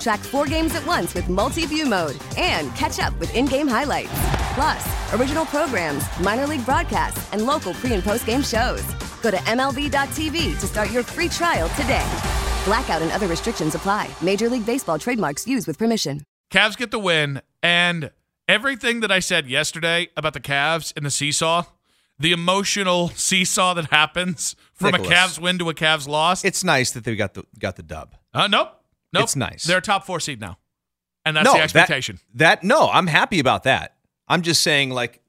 Track four games at once with multi view mode and catch up with in game highlights. Plus, original programs, minor league broadcasts, and local pre and post game shows. Go to MLB.tv to start your free trial today. Blackout and other restrictions apply. Major League Baseball trademarks used with permission. Cavs get the win, and everything that I said yesterday about the Cavs and the seesaw, the emotional seesaw that happens from Nicholas. a Cavs win to a Cavs loss. It's nice that they got the got the dub. Uh, nope. Nope. It's nice. They're a top four seed now. And that's no, the expectation. That, that no, I'm happy about that. I'm just saying like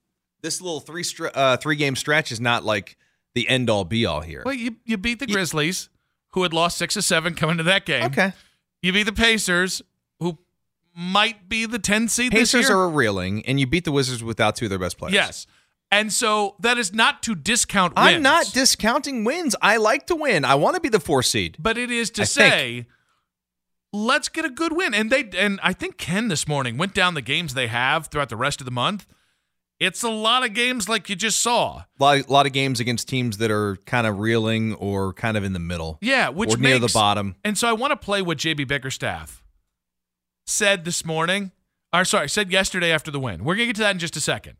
this little three str- uh, three game stretch is not like the end all be all here. well, you, you beat the Grizzlies, who had lost six or seven coming to that game. Okay. You beat the Pacers, who might be the 10 seed this Pacers year. are reeling, and you beat the Wizards without two of their best players. Yes. And so that is not to discount wins. I'm not discounting wins. I like to win. I want to be the four seed. but it is to I think. Let's get a good win. And they and i think ken this morning went down the games they have throughout the rest of the month. It's a lot of games like you just saw. A lot, lot of games against teams that are kind of reeling or kind of in the middle. yeah which or near the bottom. and so i want to play what jb bickerstaff said this morning. Or sorry said yesterday after the win. We're gonna get to that in just a second.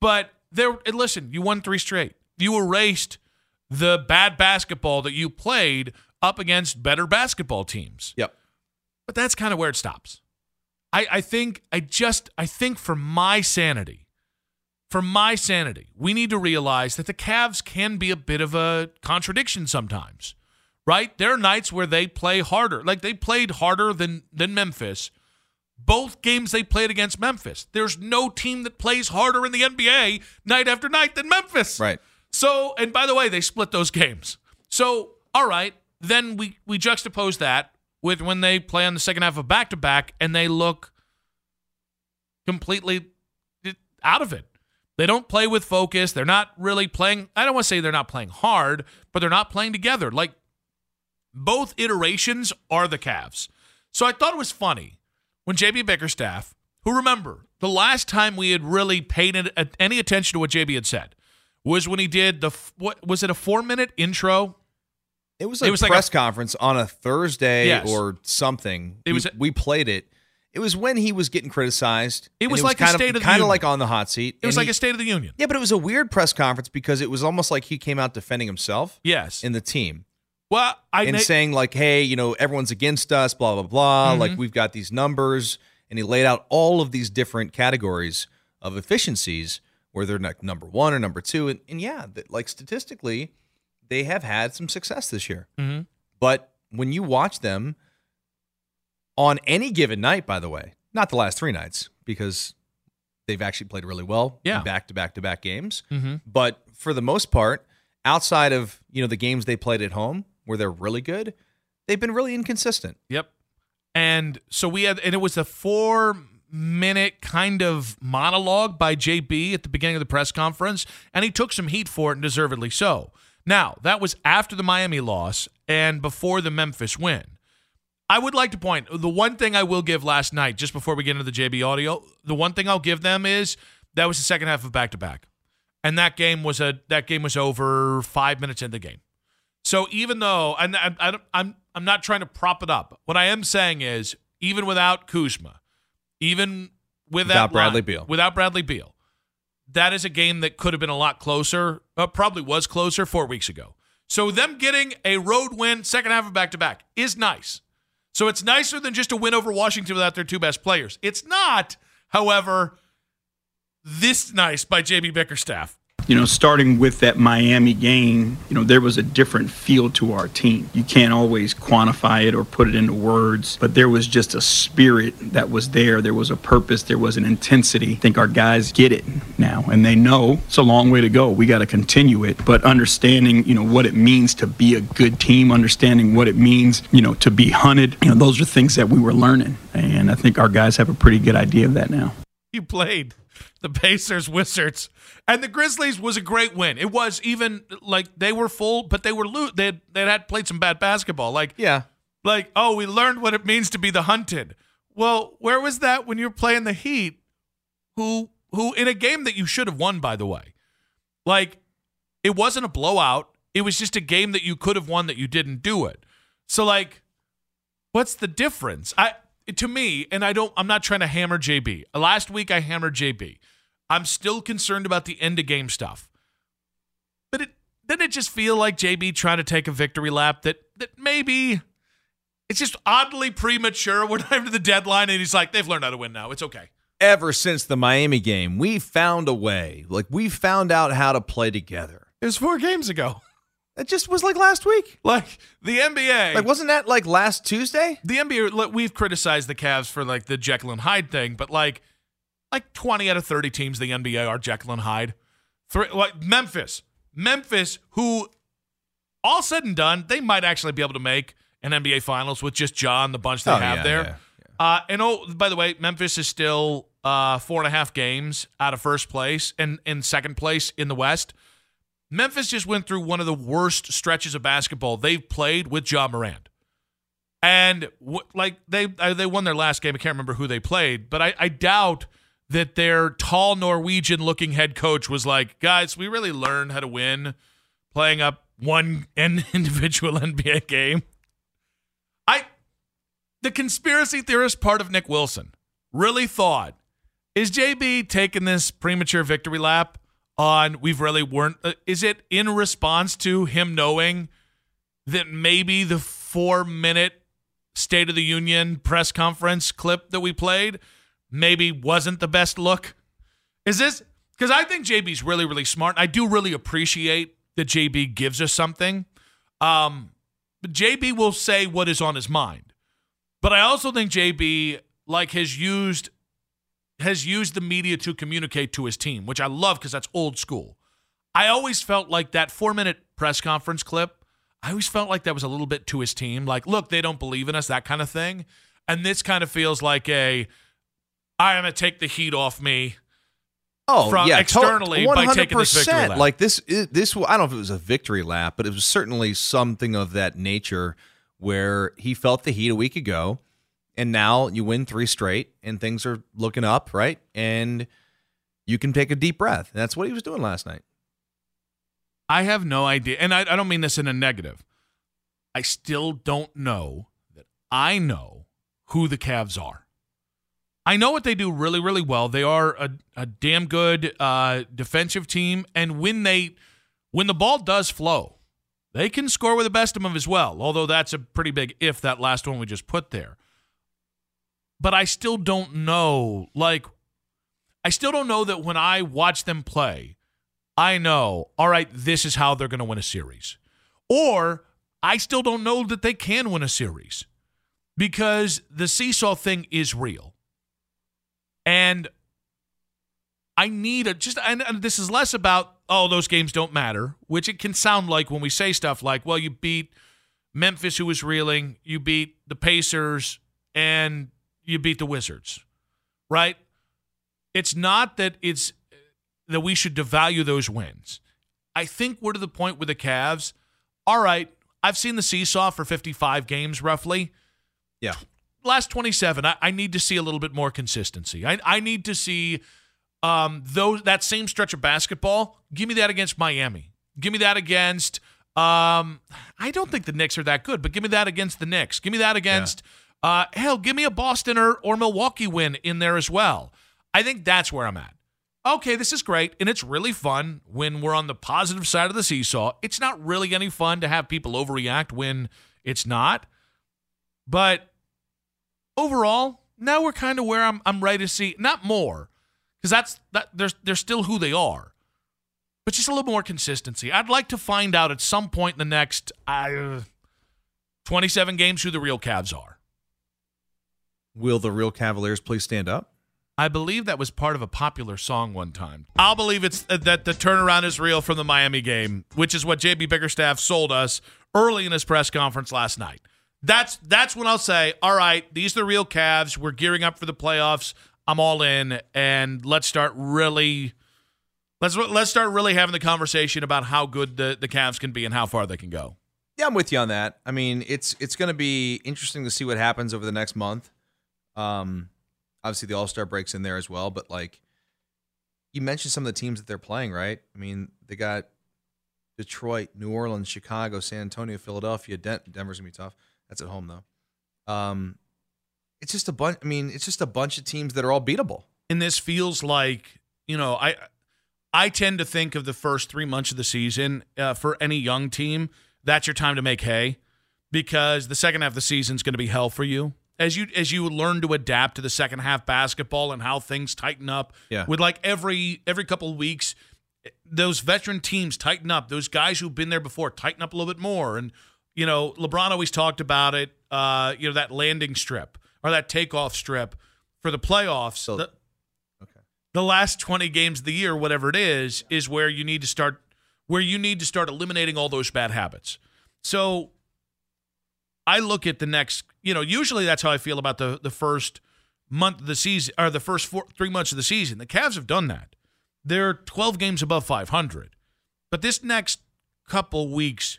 But there listen you won three straight. You erased the bad basketball that you played up against better basketball teams. Yep. But that's kind of where it stops. I, I think I just I think for my sanity, for my sanity, we need to realize that the Cavs can be a bit of a contradiction sometimes. Right? There are nights where they play harder. Like they played harder than than Memphis. Both games they played against Memphis. There's no team that plays harder in the NBA night after night than Memphis. Right. So, and by the way, they split those games. So, all right, then we we juxtapose that with when they play on the second half of back to back and they look completely out of it. They don't play with focus. They're not really playing. I don't want to say they're not playing hard, but they're not playing together. Like both iterations are the Cavs. So I thought it was funny when JB Bickerstaff, who remember the last time we had really paid uh, any attention to what JB had said was when he did the what was it a four minute intro? It was It a was like press a- conference on a Thursday Yes. or something. It we, was a- we played it. It was when he was getting criticized. It and was like a State of, of kind of like on the hot seat. It was like he- a State of the Union. yeah, but it was a weird press conference because it was almost like he came out defending himself Yes. in the team well, I and na- saying like, "Hey, you know, everyone's against us." Blah blah blah. Mm-hmm. Like we've got these numbers, and he laid out all of these different categories of efficiencies where they're like number one or number two, and, and yeah, that, like statistically, they have had some success this year. Mhm. But when you watch them on any given night, by the way, not the last three nights because they've actually played really well Yeah. in back to back to back games. Mhm. But for the most part, outside of you know the games they played at home where they're really good, they've been really inconsistent. Yep. And so we had, and it was a four minute kind of monologue by JB at the beginning of the press conference, and he took some heat for it, and deservedly so. Now, that was after the Miami loss and before the Memphis win. I would like to point the one thing I will give last night, just before we get into the JB audio, the one thing I'll give them is that was the second half of back to back. And that game was a that game was over five minutes into the game. So even though and I, I, I'm I'm not trying to prop it up, what I am saying is even without Kuzma, even with Without Bradley line- Beal. without Bradley Beal, that is a game that could have been a lot closer. Uh, probably was closer four weeks ago. So them getting a road win, second half of back to back, is nice. So it's nicer than just a win over Washington without their two best players. It's not, however, this nice by JB Bickerstaff. You know, starting with that Miami game, you know, there was a different feel to our team. You can't always quantify it or put it into words, but there was just a spirit that was there. There was a purpose, there was an intensity. I think our guys get it now, and they know it's a long way to go. We got to continue it, but understanding, you know, what it means to be a good team, understanding what it means, you know, to be hunted, you know, those are things that we were learning. And I think our guys have a pretty good idea of that now. You played the Pacers, Wizards, and the Grizzlies was a great win. It was even like they were full, but they were lo- they they had played some bad basketball. Like Yeah. like oh, we learned what it means to be the hunted. Well, where was that when you were playing the Heat, who who in a game that you should have won, by the way, like it wasn't a blowout. It was just a game that you could have won that you didn't do it. So like, what's the difference? I to me, and I don't. I'm not trying to hammer JB. Last week I hammered JB. I'm still concerned about the end of game stuff. But it didn't it just feel like JB trying to take a victory lap that that maybe it's just oddly premature. We're not even to the deadline, and he's like, they've learned how to win now. It's okay. Ever since the Miami game, we found a way. Like we found out how to play together. It was four games ago. It just was like last week. Like the NBA. Like wasn't that like last Tuesday? the NBA, we've criticized the Cavs for like the Jekyll and Hyde thing, but like, like 20 out of 30 teams in the NBA are Jekyll and Hyde. Three, like Memphis, Memphis, who all said and done, they might actually be able to make an NBA Finals with just Ja, the bunch they Oh, have yeah, there. yeah, Uh, and oh, by the way, Memphis is still uh, four and a half games out of first place and in second place in the West. Memphis just went through one of the worst stretches of basketball they've played with Ja Morant. And w- like they uh, they won their last game. I can't remember who they played, but I, I doubt that their tall Norwegian looking head coach was like, guys, we really learned how to win playing up one in- individual NBA game. I the conspiracy theorist part of Nick Wilson really thought is JB taking this premature victory lap on we've really weren't uh, is it in response to him knowing that maybe the 4 minute state of the union press conference clip that we played maybe wasn't the best look? Is this cuz I think JB's really really smart I do really appreciate that JB gives us something. Um but JB will say what is on his mind. But I also think JB like has used has used the media to communicate to his team, which I love because that's old school. I always felt like that four minute press conference clip, I always felt like that was a little bit to his team. Like, look, they don't believe in us, that kind of thing. And this kind of feels like a, I'm going to take the heat off me. Oh, From yeah, externally to- by taking this victory 100%. lap. Like this, this. I don't know if it was a victory lap, but it was certainly something of that nature where he felt the heat a week ago, and now you win three straight, and things are looking up, right? And you can take a deep breath. That's what he was doing last night. I have no idea. And I, I don't mean this in a negative. I still don't know that I know who the Cavs are. I know what they do really, really well. They are a, a damn good uh, defensive team, and when they when the ball does flow, they can score with the best of them as well. Although that's a pretty big if that last one we just put there. But I still don't know. Like, I still don't know that when I watch them play, I know, all right, this is how they're going to win a series. Or I still don't know that they can win a series because the seesaw thing is real. And I need a just, and, and this is less about, oh, those games don't matter, which it can sound like when we say stuff like, well, you beat Memphis, who was reeling, you beat the Pacers, and you beat the Wizards. right? It's not that it's that we should devalue those wins. I think we're to the point with the Cavs. All right, I've seen the seesaw for 55 games roughly. Yeah. Last 27, I, I need to see a little bit more consistency. I, I need to see um, those that same stretch of basketball. Give me that against Miami. Give me that against. Um, I don't think the Knicks are that good, but give me that against the Knicks. Give me that against. Uh, hell, give me a Boston or, or Milwaukee win in there as well. I think that's where I'm at. Okay, this is great, and it's really fun when we're on the positive side of the seesaw. It's not really any fun to have people overreact when it's not. But overall, now we're kind of where I'm I'm ready to see not more because that's that they're they're still who they are, but just a little more consistency. I'd like to find out at some point in the next uh, 27 games who the real Cavs are. Will the real Cavaliers please stand up? I believe that was part of a popular song one time. I'll believe it's uh, that the turnaround is real from the Miami game, which is what JB Bickerstaff sold us early in his press conference last night. That's that's when I'll say, all right, these are the real Cavs. We're gearing up for the playoffs. I'm all in, and let's start really let's let's start really having the conversation about how good the the Cavs can be and how far they can go. Yeah, I'm with you on that. I mean, it's it's going to be interesting to see what happens over the next month. Um, obviously the All Star breaks in there as well, but like you mentioned some of the teams that they're playing, right? I mean, they got Detroit, New Orleans, Chicago, San Antonio, Philadelphia. Den- Denver's gonna be tough. That's at home though. Um, it's just a bunch. I mean, it's just a bunch of teams that are all beatable. And this feels like you know, I I tend to think of the first three months of the season uh, for any young team. That's your time to make hay because the second half of the season is going to be hell for you as you as you learn to adapt to the second half basketball and how things tighten up. Yeah. With like every every couple of weeks, those veteran teams tighten up. Those guys who've been there before tighten up a little bit more. And you know, LeBron always talked about it. Uh, you know, that landing strip or that takeoff strip for the playoffs. So- the, Okay. the last 20 games of the year, whatever it is, is where you need to start where you need to start eliminating all those bad habits. So I look at the next, you know, usually that's how I feel about the the first month of the season or the first four, 3 months of the season. The Cavs have done that. They're 12 games above 500. But this next couple weeks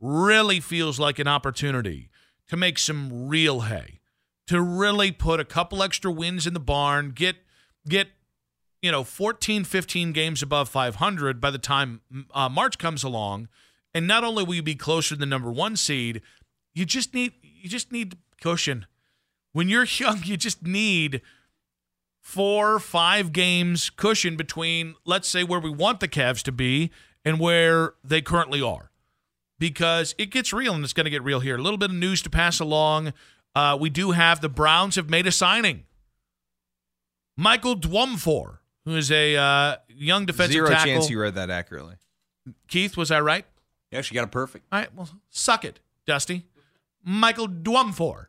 really feels like an opportunity to make some real hay, to really put a couple extra wins in the barn, get get you know 14 15 games above 500 by the time uh, march comes along and not only will you be closer to the number one seed you just need you just need cushion. When you're young you just need four five games cushion between let's say where we want the Cavs to be and where they currently are. Because it gets real and it's going to get real here. A little bit of news to pass along. Uh, we do have the Browns have made a signing. Michael Dwumfour who is a uh, young defensive Zero tackle. chance you read that accurately. Keith was I right? Yeah, she got it perfect. all right, well, suck it, Dusty. Michael Dwumfour.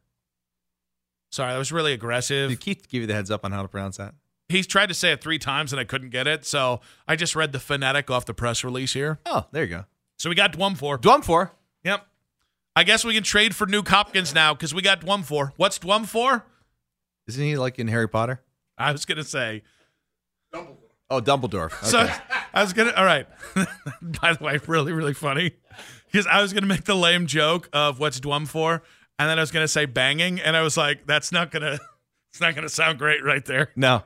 Sorry, that was really aggressive. Did Keith give you the heads up on how to pronounce that? He's tried to say it three times and I couldn't get it, so I just read the phonetic off the press release here. Oh, there you go. So we got Dwumfour. Dwumfour. Yep. I guess we can trade for Nuk Hopkins now because we got Dwumfour. What's Dwumfour? Isn't he like in Harry Potter? I was gonna say. Oh, Dumbledore. Okay. So I was gonna. All right. By the way, really, really funny because I was gonna make the lame joke of what's Dwum for, and then I was gonna say banging, and I was like, that's not gonna. It's not gonna sound great right there. no.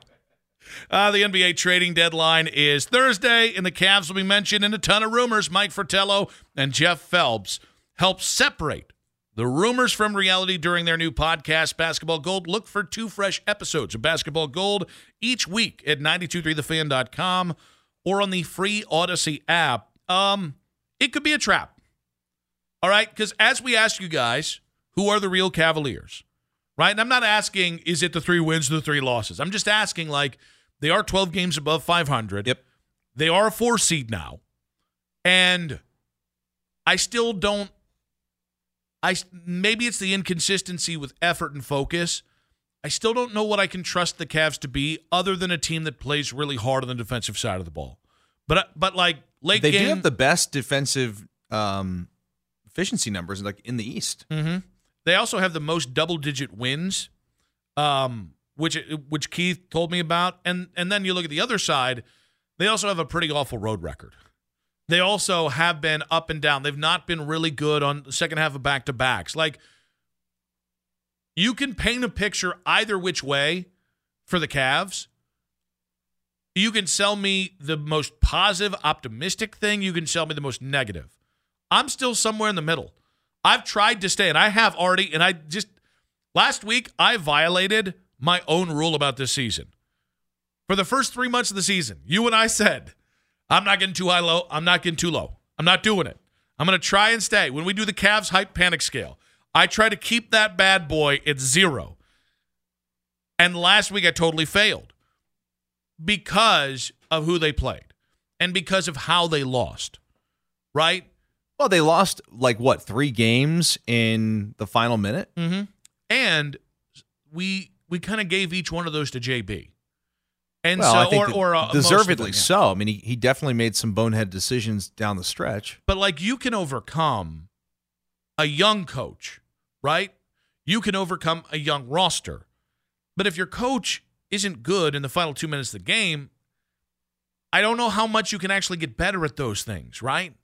Uh, the NBA trading deadline is Thursday, and the Cavs will be mentioned in a ton of rumors. Mike Fratello and Jeff Phelps help separate the rumors from reality during their new podcast, Basketball Gold. Look for two fresh episodes of Basketball Gold each week at 923thefan.com or on the free Odyssey app. Um, it could be a trap. All right, because as we ask you guys, who are the real Cavaliers? Right? And I'm not asking, is it the three wins or the three losses? I'm just asking, like, they are 12 games above 500. Yep. They are a four seed now. And I still don't. I maybe it's the inconsistency with effort and focus. I still don't know what I can trust the Cavs to be, other than a team that plays really hard on the defensive side of the ball. But but like late They game, do have the best defensive um, efficiency numbers like in the East. hmm They also have the most double digit wins um, which which Keith told me about, and and then you look at the other side, they also have a pretty awful road record. They also have been up and down. They've not been really good on the second half of back to backs. Like you can paint a picture either which way for the Cavs. You can sell me the most positive, optimistic thing. You can sell me the most negative. I'm still somewhere in the middle. I've tried to stay, and I have already, and I just last week I violated my own rule about this season. For the first three months of the season, you and I said, I'm not getting too high low. I'm not getting too low. I'm not doing it. I'm going to try and stay. When we do the Cavs hype panic scale, I try to keep that bad boy at zero. And last week I totally failed because of who they played and because of how they lost, right? Well, they lost like what, three games in the final minute? Mm-hmm. And we we kind of gave each one of those to JB. And well, so, or, or uh, deservedly them, yeah. so. I mean, he, he definitely made some bonehead decisions down the stretch. But like, you can overcome a young coach, right? You can overcome a young roster. But if your coach isn't good in the final two minutes of the game, I don't know how much you can actually get better at those things, right?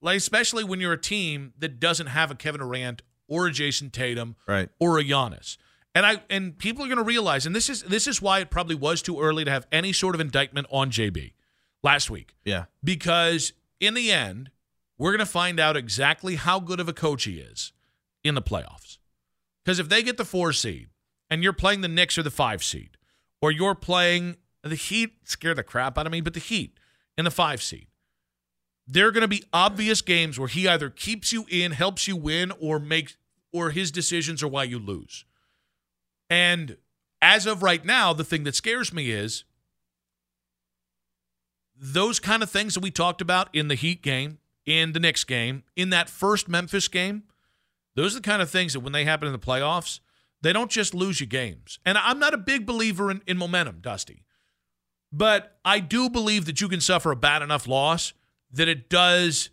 Like, especially when you're a team that doesn't have a Kevin Durant or a Jayson Tatum, right, or a Giannis. And I and people are going to realize, and this is this is why it probably was too early to have any sort of indictment on JB last week. Yeah, because in the end, we're going to find out exactly how good of a coach he is in the playoffs. Because if they get the four seed and you're playing the Knicks or the five seed, or you're playing the Heat, scare the crap out of me, but the Heat in the five seed, there are going to be obvious games where he either keeps you in, helps you win, or makes or his decisions are why you lose. And as of right now, the thing that scares me is those kind of things that we talked about in the Heat game, in the Knicks game, in that first Memphis game. Those are the kind of things that when they happen in the playoffs, they don't just lose you games. And I'm not a big believer in, in momentum, Dusty. But I do believe that you can suffer a bad enough loss that it does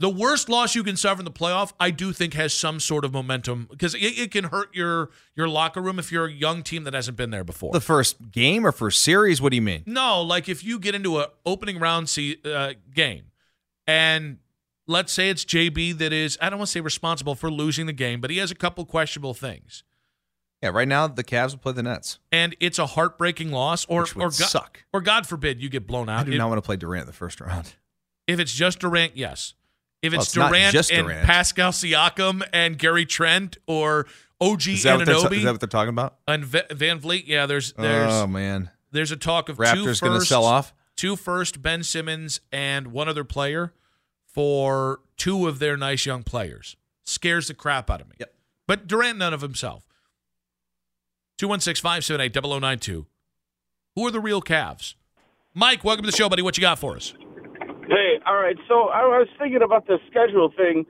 the worst loss you can suffer in the playoff, I do think has some sort of momentum because it, it, can hurt your your locker room if you're a young team that hasn't been there before. The first game or first series? What do you mean? No, like if you get into an opening round see, uh, game, and let's say it's JB that is I don't want to say responsible for losing the game, but he has a couple questionable things. Yeah, right now the Cavs will play the Nets, and it's a heartbreaking loss, or or God, suck, or God forbid you get blown out. I do It- not want to play Durant in the first round. If it's just Durant, yes. If Well, it's, it's not Durant and Pascal Siakam and Gary Trent or OG Is that, Anunoby is that what they're talking about? and VanVleet, yeah, there's there's oh man, there's a talk of two Raptors going to sell off. two first, Ben Simmons and one other player for two of their nice young players. Scares the crap out of me. Yep. But Durant, none of himself. 216 578 0092. Who are the real Cavs? Mike, welcome to the show, buddy. What you got for us? Hey, all right. So I was thinking about the schedule thing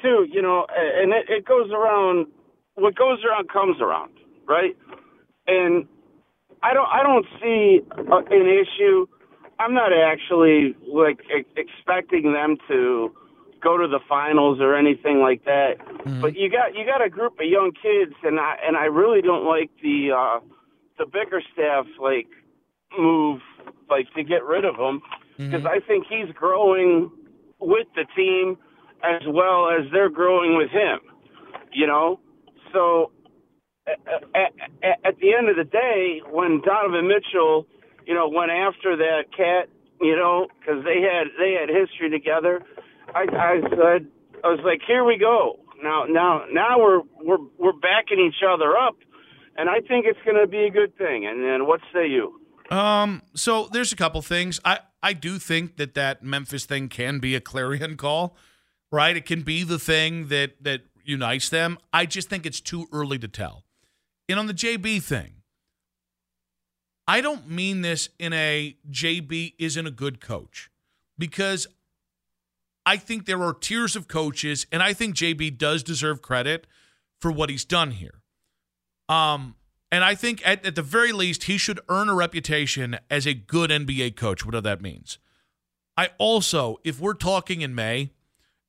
too. You know, and it, it goes around. What goes around comes around, right? And I don't. I don't see uh, an issue. I'm not actually like expecting them to go to the finals or anything like that. But you got you got a group of young kids, and I and I really don't like the uh, the Bickerstaff like move like to get rid of him because I think he's growing with the team as well as they're growing with him. You know, so at, at, at the end of the day, when Donovan Mitchell, you know, went after that cat, you know, because they had they had history together, I, I said, I was like, here we go. Now, now, now we're we're we're backing each other up, and I think it's going to be a good thing. And then, what say you? Um, so there's a couple things. I I do think that that Memphis thing can be a clarion call, right? It can be the thing that that unites them. I just think it's too early to tell. And on the JB thing, I don't mean this in a JB isn't a good coach because I think there are tiers of coaches and I think JB does deserve credit for what he's done here. Um and I think at, at the very least, he should earn a reputation as a good NBA coach, whatever that means. I also, if we're talking in May,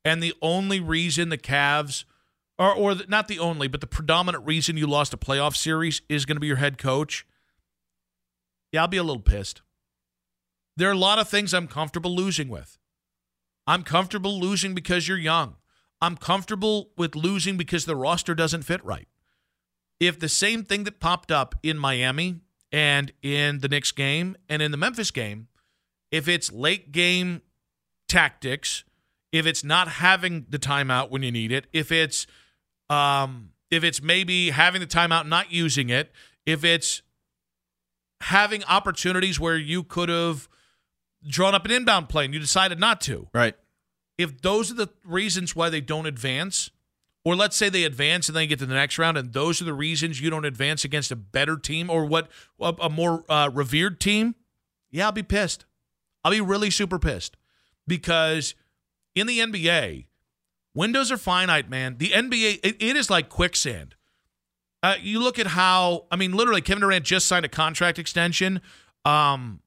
and the only reason the Cavs or or the, not the only, but the predominant reason you lost a playoff series is going to be your head coach, yeah, I'll be a little pissed. There are a lot of things I'm comfortable losing with. I'm comfortable losing because you're young. I'm comfortable with losing because the roster doesn't fit right. If the same thing that popped up in Miami and in the Knicks game and in the Memphis game, if it's late game tactics, if it's not having the timeout when you need it, if it's um, if it's maybe having the timeout not using it, if it's having opportunities where you could have drawn up an inbound play and you decided not to. Right. If those are the reasons why they don't advance, or let's say they advance and then get to the next round, and those are the reasons you don't advance against a better team or what a, a more uh, revered team, yeah, I'll be pissed. I'll be really super pissed because in the NBA, windows are finite, man. The NBA, it, it is like quicksand. Uh, you look at how, I mean, literally, Kevin Durant just signed a contract extension. Um,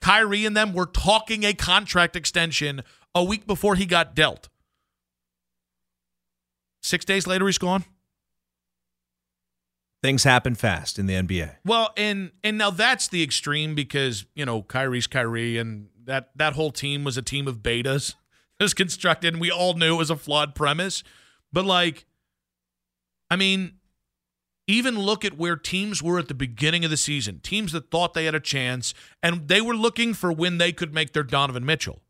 Kyrie and them were talking a contract extension a week before he got dealt. Six days later, he's gone. Things happen fast in the NBA. Well, and and now that's the extreme because you know Kyrie's Kyrie, and that that whole team was a team of betas. It was constructed, and we all knew it was a flawed premise. But like, I mean, even look at where teams were at the beginning of the season. Teams that thought they had a chance, and they were looking for when they could make their Donovan Mitchell.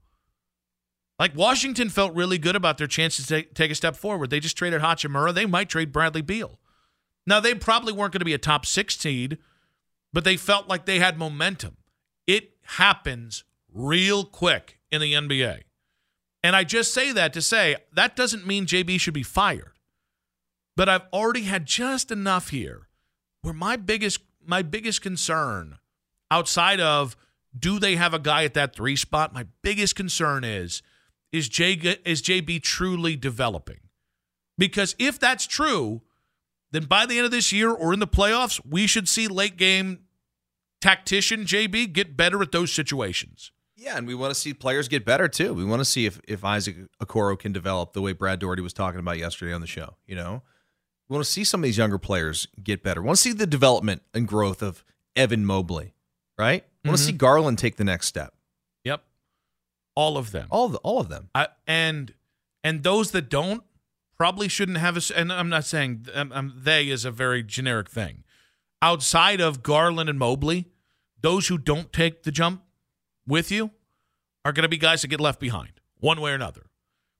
Like Washington felt really good about their chances to take a step forward. They just traded Hachimura. They might trade Bradley Beal. Now, they probably weren't going to be a top six seed, but they felt like they had momentum. It happens real quick in the NBA. And I just say that to say that doesn't mean JB should be fired. But I've already had just enough here where my biggest my biggest concern outside of do they have a guy at that 3 spot? My biggest concern is is J is JB truly developing? Because if that's true, then by the end of this year or in the playoffs, we should see late game tactician JB get better at those situations. Yeah, and we want to see players get better too. We want to see if, if Isaac Okoro can develop the way Brad Daugherty was talking about yesterday on the show. You know, we want to see some of these younger players get better. We want to see the development and growth of Evan Mobley, right? We want to Mhm. see Garland take the next step. Yep. All of them. All of the, all of them. I, and and those that don't probably shouldn't have a. And I'm not saying um, they is a very generic thing. Outside of Garland and Mobley, those who don't take the jump with you are going to be guys that get left behind one way or another.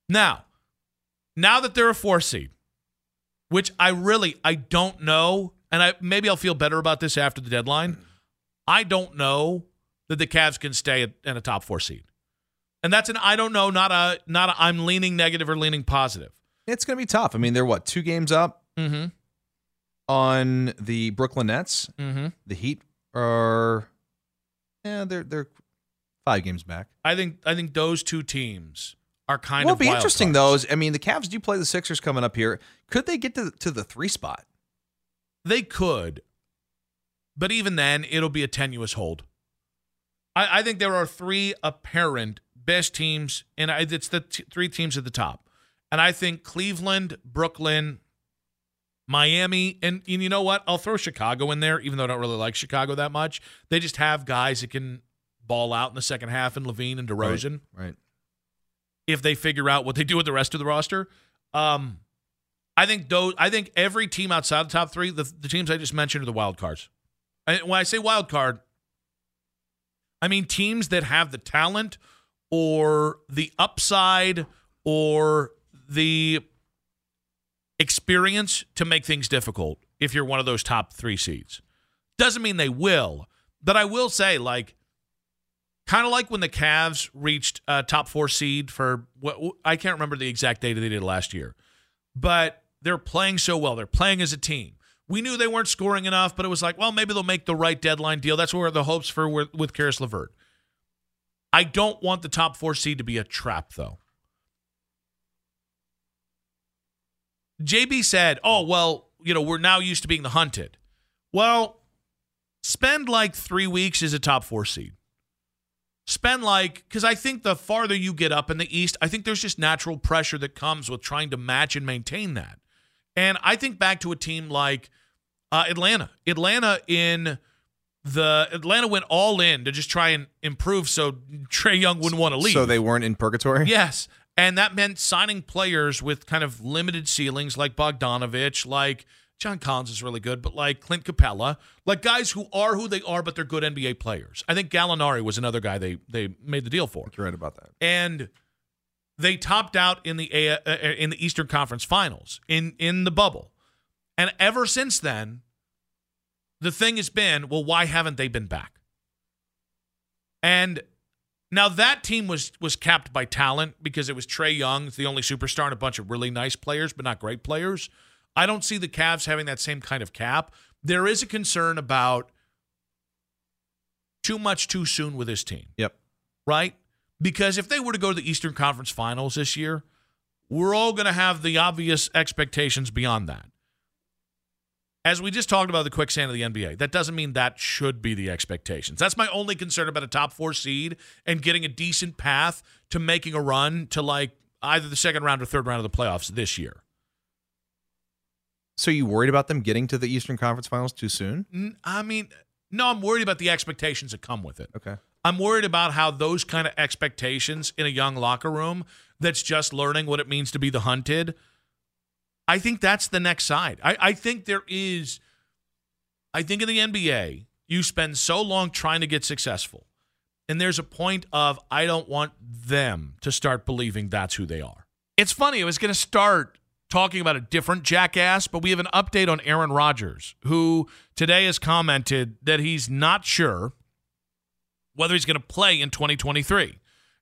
Now, now that they're a four seed, which I really I don't know, and I maybe I'll feel better about this after the deadline. I don't know that the Cavs can stay at a top four seed. And that's an I don't know, not a not a I'm leaning negative or leaning positive. It's going to be tough. I mean, they're what two games up Mm-hmm. on the Brooklyn Nets. Mm-hmm. The Heat are, yeah, they're they're five games back. I think I think those two teams are kind well, of it'll be interesting cards. though. is- I mean, the Cavs do play the Sixers coming up here. Could they get to to the three spot? They could, but even then, it'll be a tenuous hold. I, I think there are three apparent best teams, and I, it's the t- three teams at the top. And I think Cleveland, Brooklyn, Miami, and, and you know what? I'll throw Chicago in there, even though I don't really like Chicago that much. They just have guys that can ball out in the second half, and LaVine and DeRozan. Right. If they figure out what they do with the rest of the roster. Um, I think those. I think every team outside the top three, the, the teams I just mentioned, are the wild cards. And when I say wild card, I mean teams that have the talent or the upside or the experience to make things difficult. If you're one of those top three seeds, doesn't mean they will. But I will say, like, kind of like when the Cavs reached top four seed for what I can't remember the exact data they did last year, but they're playing so well. They're playing as a team. We knew they weren't scoring enough, but it was like, well, maybe they'll make the right deadline deal. That's where the hopes for with, with Caris LeVert. I don't want the top four seed to be a trap, though. JB said, oh, well, you know, we're now used to being the hunted. Well, spend like three weeks as a top four seed spend like because I think the farther you get up in the East, I think there's just natural pressure that comes with trying to match and maintain that. And I think back to a team like uh, Atlanta. Atlanta in the Atlanta went all in to just try and improve so Trae Young wouldn't want to leave. So they weren't in purgatory? Yes. And that meant signing players with kind of limited ceilings like Bogdanovich, like John Collins is really good, but like Clint Capela, like guys who are who they are, but they're good NBA players. I think Gallinari was another guy they they made the deal for. You're right about that. And they topped out in the A- uh, in the Eastern Conference Finals in in the bubble. And ever since then, the thing has been, well, why haven't they been back? And now that team was was capped by talent because it was Trae Young, the only superstar, and a bunch of really nice players, but not great players. I don't see the Cavs having that same kind of cap. There is a concern about too much too soon with this team. Yep. Right? Because if they were to go to the Eastern Conference Finals this year, we're all going to have the obvious expectations beyond that. As we just talked about the quicksand of the NBA, that doesn't mean that should be the expectations. That's my only concern about a top four seed and getting a decent path to making a run to like either the second round or third round of the playoffs this year. So you worried about them getting to the Eastern Conference Finals too soon? I mean, no, I'm worried about the expectations that come with it. Okay. I'm worried about how those kind of expectations in a young locker room that's just learning what it means to be the hunted. I think that's the next side. I, I think there is, I think in the NBA, you spend so long trying to get successful. And there's a point of, I don't want them to start believing that's who they are. It's funny. I was going to start talking about a different jackass, but we have an update on Aaron Rodgers, who today has commented that he's not sure whether he's going to play in 2023.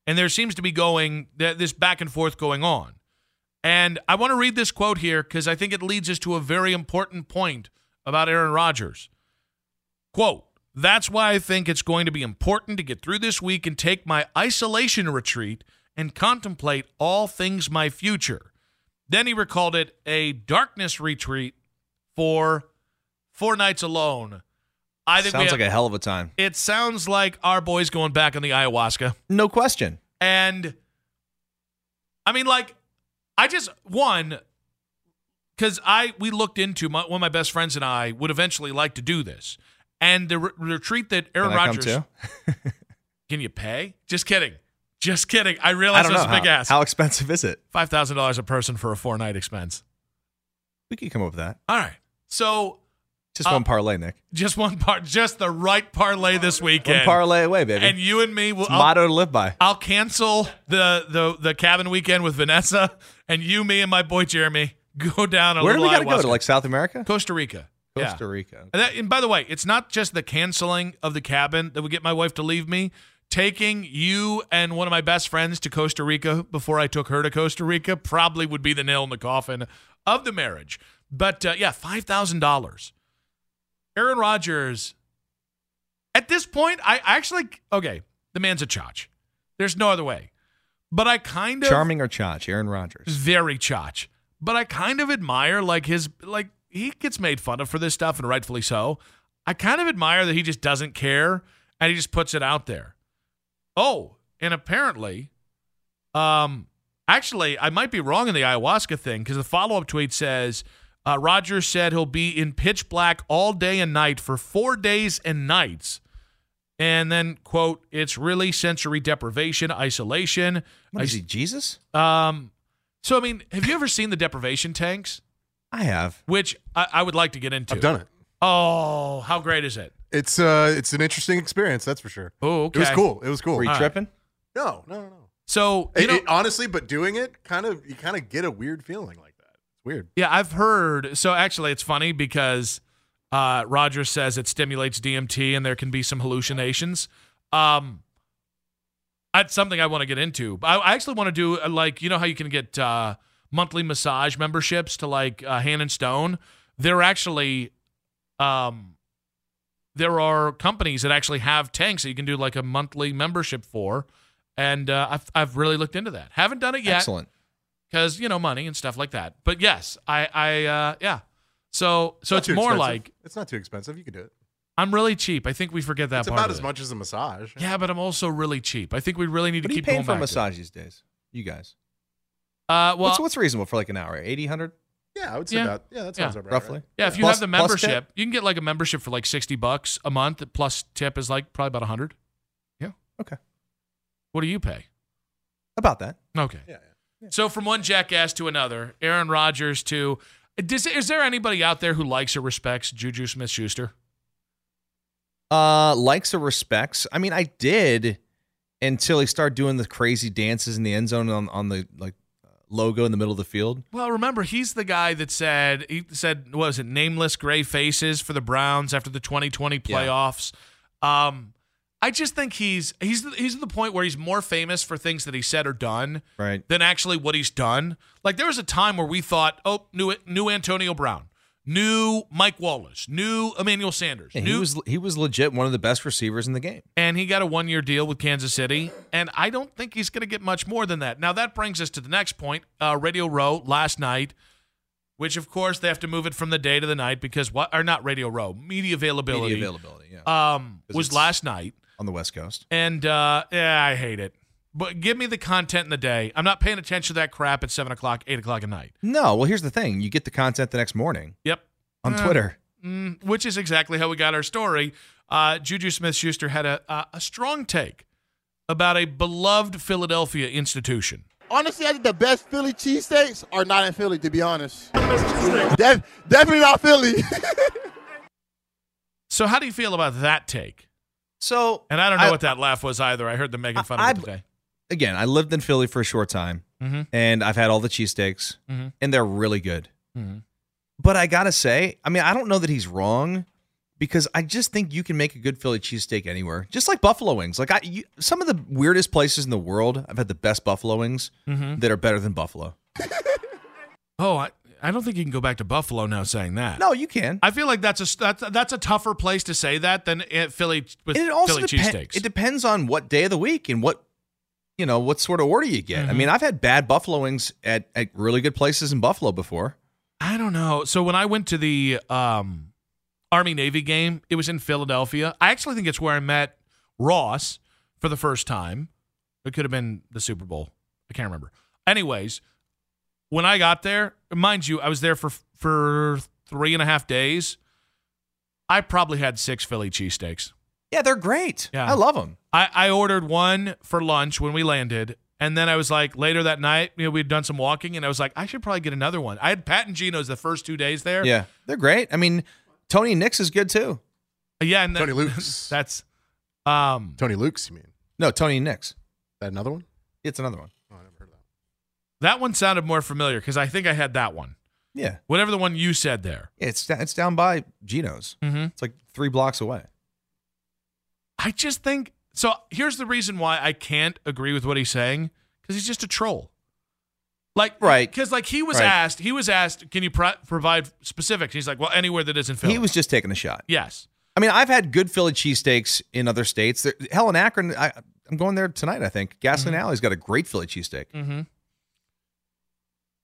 And there seems to be going this back and forth going on. And I want to read this quote here because I think it leads us to a very important point about Aaron Rodgers. Quote, that's why I think it's going to be important to get through this week and take my isolation retreat and contemplate all things my future. Then he recalled it a darkness retreat for four nights alone. I think Sounds have, like a hell of a time. It sounds like our boys going back on the ayahuasca. No question. And I mean, like, I just one because I we looked into my, one of my best friends and I would eventually like to do this, and the re- retreat that Aaron Rodgers. Can you pay? Just kidding. Just kidding. I realize I that's a big how, ass. how expensive is it? Five thousand dollars a person for a four night expense. We could come up with that. All right. So Just Uh, one parlay, Nick. just one part, just the right parlay this weekend. One parlay away, baby. And you and me will. It's a I'll- motto to live by. I'll cancel the the the cabin weekend with Vanessa, and you, me, and my boy Jeremy go down. A Where do we little got to go? To like South America? Costa Rica. Yeah. Costa Rica. And, that, and by the way, it's not just the canceling of the cabin that would get my wife to leave me. Taking you and one of my best friends to Costa Rica before I took her to Costa Rica probably would be the nail in the coffin of the marriage. But uh, yeah, five thousand dollars. Aaron Rodgers. At this point, I actually okay. The man's a chotch. There's no other way. But I kind of Charming or Chach? Aaron Rodgers. very chotch. But I kind of admire like his like he gets made fun of for this stuff and rightfully so. I kind of admire that he just doesn't care and he just puts it out there. Oh, and apparently um actually I might be wrong in the ayahuasca thing because the follow-up tweet says uh, Rodgers said he'll be in pitch black all day and night for 4 days and nights. And then quote, it's really sensory deprivation, isolation. What is he, Jesus? Um, so I mean, have you ever seen the deprivation tanks? I have. Which I, I would like to get into. I've done it. Oh, how great is it? It's uh, it's an interesting experience, that's for sure. Oh, okay. It was cool. It was cool. Were you All right. tripping? No, no, no, no. So you It- know, it- honestly, but doing it kind of you kind of get a weird feeling like that. It's weird. yeah, I've heard. So actually, it's funny because uh, Roger says it stimulates DMT and there can be some hallucinations. Um, that's something I want to get into. I, I actually want to do uh, like you know how you can get uh, monthly massage memberships to like uh, Hand and Stone. They're actually um, there are companies that actually have tanks that you can do like a monthly membership for, and uh, I've I've really looked into that. Haven't done it yet Excellent. because you know money and stuff like that. But yes, I I uh, yeah. So so not it's more expensive. like it's not too expensive. You can do it. I'm really cheap. I think we forget that It's part. about of as it. much as a massage. Yeah, but I'm also really cheap. I think we really need What to are you keep paying for a back to it. massage these days? You guys. Uh, well, what's, what's reasonable for like an hour? 80, 100? Yeah, I would say Yeah. that. Yeah, that Yeah. about roughly. right. Yeah, if you Plus- have the membership, you can get like a membership for like sixty bucks a month. Plus tip is like probably about a hundred. Yeah. Okay. What do you pay? About that. Okay. Yeah, yeah. So from one jackass to another, Aaron Rodgers to does, is there anybody out there who likes or respects Juju Smith Schuster? Uh, likes or respects. I mean, I did until he started doing the crazy dances in the end zone on, on the like logo in the middle of the field. Well, remember he's the guy that said he said what was it nameless gray faces for the Browns after the 2020 Yeah. playoffs. Um, I just think he's he's he's at the point where he's more famous for things that he said or done Right. than actually what he's done. Like there was a time where we thought, oh, new new Antonio Brown, new Mike Wallace, new Emmanuel Sanders, new he was he was legit one of the best receivers in the game. and he got a one year deal with Kansas City. And I don't think he's going to get much more than that. Now, that brings us to the next point. Uh, Radio Row last night, which of course they have to move it from the day to the night because what, are not Radio Row, media availability, Media availability, yeah. um, was last night. on the West Coast. And uh, yeah, I hate it. But give me the content in the day. I'm not paying attention to that crap at 7 o'clock, 8 o'clock at night. No, well, here's the thing: you get the content the next morning Yep. on Uh, Twitter. Mm, which is exactly how we got our story. Uh, Juju Smith Schuster had a, a, a strong take about a beloved Philadelphia institution. Honestly, I think the best Philly cheesesteaks are not in Philly, to be honest. Def- definitely not Philly. So, how do you feel about that take? So, And I don't know I- what that laugh was either. I heard them making fun of it today. Again, I lived in Philly for a short time, Mhm. and I've had all the cheesesteaks, Mhm. and they're really good. Mhm. But I gotta say, I mean, I don't know that he's wrong because I just think you can make a good Philly cheesesteak anywhere, just like buffalo wings. Like I, you, some of the weirdest places in the world, I've had the best buffalo wings Mhm. that are better than buffalo. Oh, I, I don't think you can go back to Buffalo now saying that. No, you can. I feel like that's a that's, that's a tougher place to say that than Philly with it also Philly depen- cheesesteaks. it depends on what day of the week and what you know what sort of order you get. I Mhm. mean, I've had bad buffalo wings at, at really good places in Buffalo before. I don't know. So when I went to the um, Army Navy game, it was in Philadelphia. I actually think it's where I met Ross for the first time. It could have been the Super Bowl. I can't remember. Anyways, when I got there, mind you, I was there for for three and a half days. I probably had six Philly cheesesteaks. Yeah, they're great. Yeah. I love them. I, I ordered one for lunch when we landed. And then I was like, later that night, you know, we'd done some walking, and I was like, I should probably get another one. I had Pat and Geno's the first two days there. Yeah, they're great. I mean, Tony Nix is good too. Yeah, and Tony that- Luke's. That's um Tony Luke's, you mean? No, Tony Nix. That another one? It's another one. Oh, I never heard of that. that one sounded more familiar because I think I had that one. Yeah, Whatever the one you said there. yeah it's it's down by Geno's. Mm-hmm. It's like three blocks away. I just think so. Here's the reason why I can't agree with what he's saying because he's just a troll. Like Right. Because like he was Right. asked, he was asked, can you pro- provide specifics? He's like, well, anywhere that isn't Philly. He was just taking a shot. yes. I mean, I've had good Philly cheesesteaks in other states. There, hell, in Akron, I, I'm going there tonight. I think Gasoline Alley's got a great Philly cheesesteak. Mm-hmm.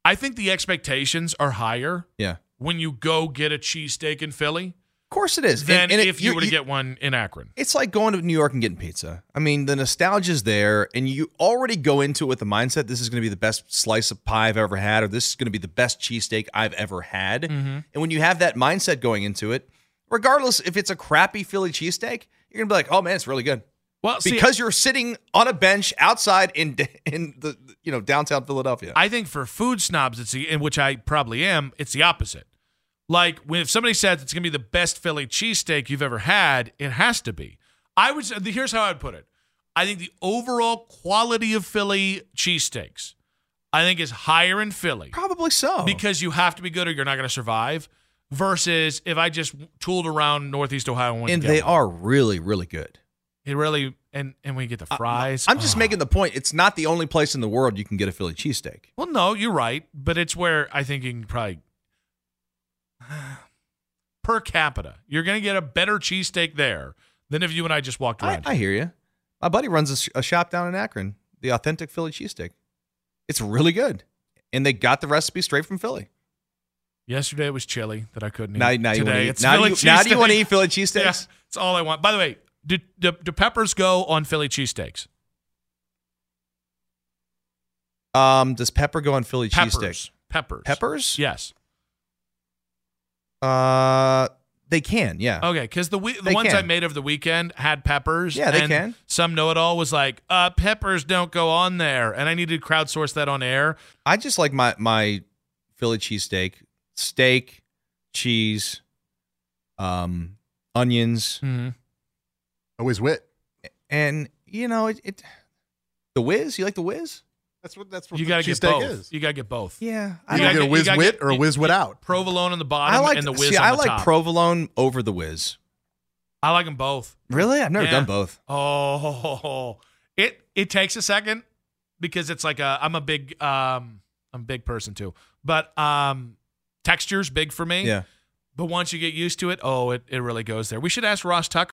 I think the expectations are higher Yeah, when you go get a cheesesteak in Philly course it is. than And- and it- if you were to get one in Akron. It's like going to New York and getting pizza. I mean, the nostalgia's there, and you already go into it with the mindset this is going to be the best slice of pie I've ever had, or this is going to be the best cheesesteak I've ever had. Mm-hmm. And when you have that mindset going into it, regardless if it's a crappy Philly cheesesteak, you're going to be like, oh man, it's really good. Well, see, Because you're sitting on a bench outside in in the you know downtown Philadelphia. I think for food snobs, it's the, in which I probably am, it's the opposite. Like when if somebody says it's going to be the best Philly cheesesteak you've ever had, it has to be. I would say, here's how I'd put it. I think the overall quality of Philly cheesesteaks, I think is higher in Philly Probably so. because you have to be good or you're not going to survive. Versus if I just tooled around Northeast Ohio and, went and they are really, really good. It really and and we get the fries. I'm just Oh. making the point. It's not the only place in the world you can get a Philly cheesesteak. Well, no, you're right, but it's where I think you can probably per capita, you're going to get a better cheesesteak there than if you and I just walked around. I hear you. My buddy runs a, sh- a shop down in Akron, the authentic Philly cheesesteak. It's really good, and they got the recipe straight from Philly. Yesterday it was chili that I couldn't Now, eat. now you Today want it's Now, Philly you, now do you want to eat Philly cheesesteaks? Yeah, it's all I want. By the way, do, do, do peppers go on Philly cheesesteaks? Um, does pepper go on Philly Peppers. cheesesteak? Peppers. Peppers? Yes. Uh, they can, yeah. Okay, because the we- the They ones can. I made over the weekend had peppers. Yeah, they and can. Some know-it-all was like, uh, peppers don't go on there, and I needed to crowdsource that on air. I just like my my Philly cheesesteak, steak, cheese, um, onions, Mm-hmm. Always wit. and you know it. it the whiz, you like the whiz? That's what that's what You got to get cheesesteak both. is. You got to get both. Yeah, I You don't gotta get a whiz wit or a whiz without. Provolone on the bottom I like and the whiz see, on I the like top. provolone over the whiz. I like them both. Really, I've never Yeah. done both. Oh, it it takes a second because it's like a I'm a big um I'm a big person too, but um texture's big for me. Yeah. But once you get used to it, oh, it, it really goes there. We should ask Ross Tucker.